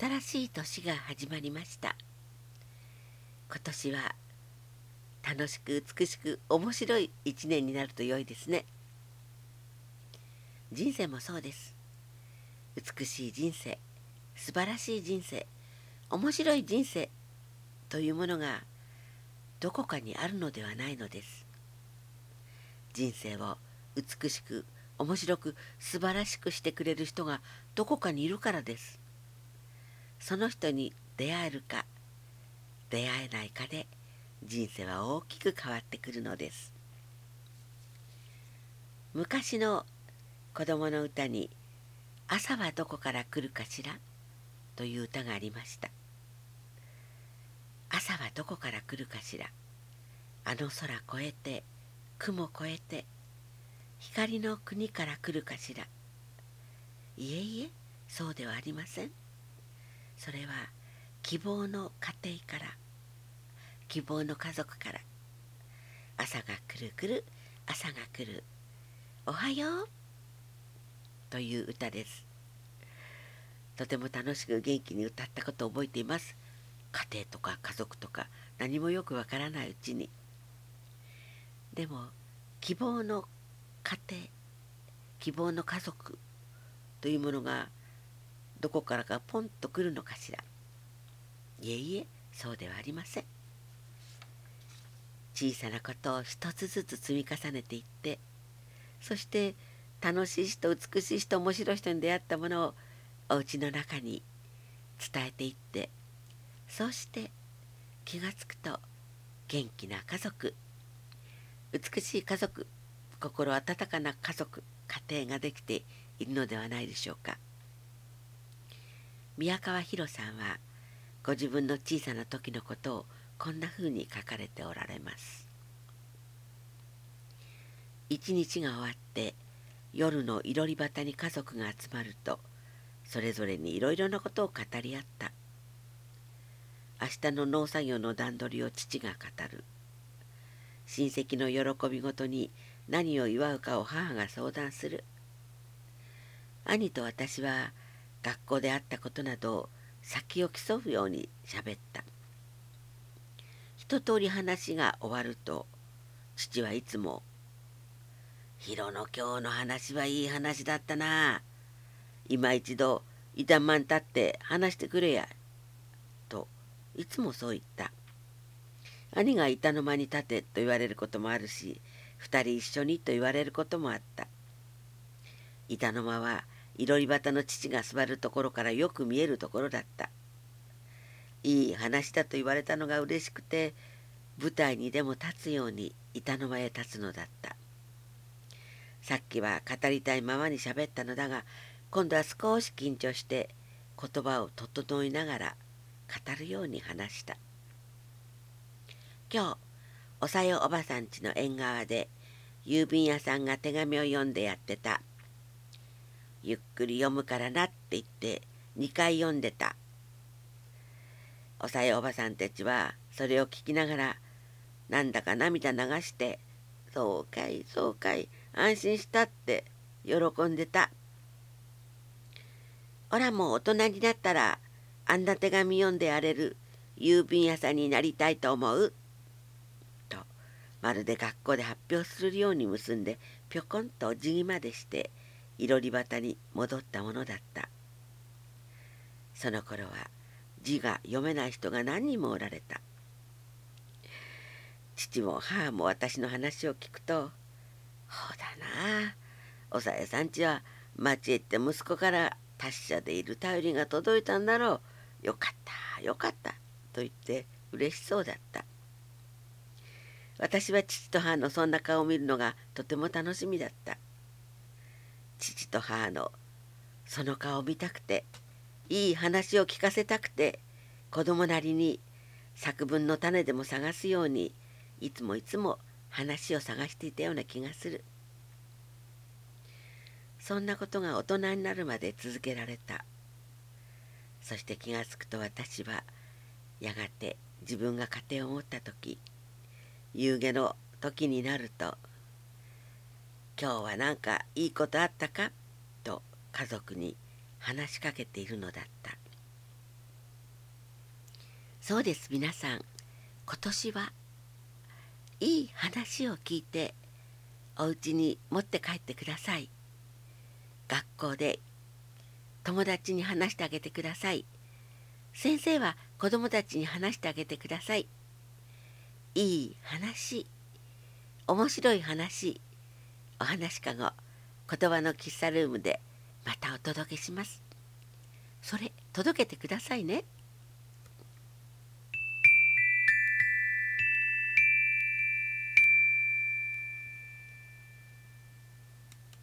新しい年が始まりました。今年は楽しく美しく面白い一年になると良いですね。人生もそうです。美しい人生素晴らしい人生面白い人生というものがどこかにあるのではないのです。人生を美しく面白く素晴らしくしてくれる人がどこかにいるからです。その人に出会えるか出会えないかで人生は大きく変わってくるのです。昔の子供の歌に「朝はどこから来るかしら?」という歌がありました朝はどこから来るかしらあの空越えて雲越えて光の国から来るかしらいえいえそうではありません。それは希望の家庭から希望の家族から朝が来る来る朝が来るおはようという歌です。とても楽しく元気に歌ったことを覚えています。家庭とか家族とか何もよくわからないうちに。でも希望の家庭希望の家族というものがどこからかポンと来るのかしら。いえいえそうではありません。小さなことを一つずつ積み重ねていってそして楽しい人美しい人面白い人に出会ったものをお家の中に伝えていってそうして気が付くと元気な家族。美しい家族心温かな家族家庭ができているのではないでしょうか。宮川博さんはご自分の小さな時のことをこんなふうに書かれておられます。一日が終わって夜のいろり端に家族が集まるとそれぞれにいろいろなことを語り合った。明日の農作業の段取りを父が語る。親戚の喜びごとに何を祝うかを母が相談する。兄と私は学校であったことなどを先を競うようにしゃべった。一通り話が終わると父はいつも「ヒロの今日の話はいい話だったな。今一度板満立って話してくれや」といつもそう言った兄が板の間に立てと言われることもあるし二人一緒にと言われることもあった。板の間はいろり端の父が座るところからよく見えるところだった。いい話だと言われたのが嬉しくて舞台にでも立つように板の間へ立つのだった。さっきは語りたいままに喋ったのだが今度は少し緊張して言葉を整いながら語るように話した。今日おさよおばさんちの縁側で郵便屋さんが手紙を読んでやってた。ゆっくり読むからなって言って2回読んでたおさよおばさんたちはそれを聞きながらなんだか涙流して「そうかいそうかい安心した」って喜んでた。おらもう大人になったらあんな手紙読んでやれる郵便屋さんになりたいと思う？とまるで学校で発表するように結んでぴょこんとお辞儀までしていろり端に戻ったものだった。その頃は字が読めない人が何人もおられた。父も母も私の話を聞くと「ほうだな。おさえさんちは町へ行って息子から達者でいる頼りが届いたんだろう。よかったよかった」と言って嬉しそうだった。私は父と母のそんな顔を見るのがとても楽しみだった。父と母のその顔を見たくていい話を聞かせたくて子供なりに作文の種でも探すようにいつもいつも話を探していたような気がする。そんなことが大人になるまで続けられた。そして気がつくと私はやがて自分が家庭を持った時夕げの時になると今日は何かいいことあったか?」と家族に話しかけているのだった。そうです皆さん。今年はいい話を聞いてお家に持って帰ってください。学校で友達に話してあげてください。先生は子供たちに話してあげてください。いい話。面白い話。お話かご。言葉の喫茶ルームでまたお届けします。それ届けてくださいね。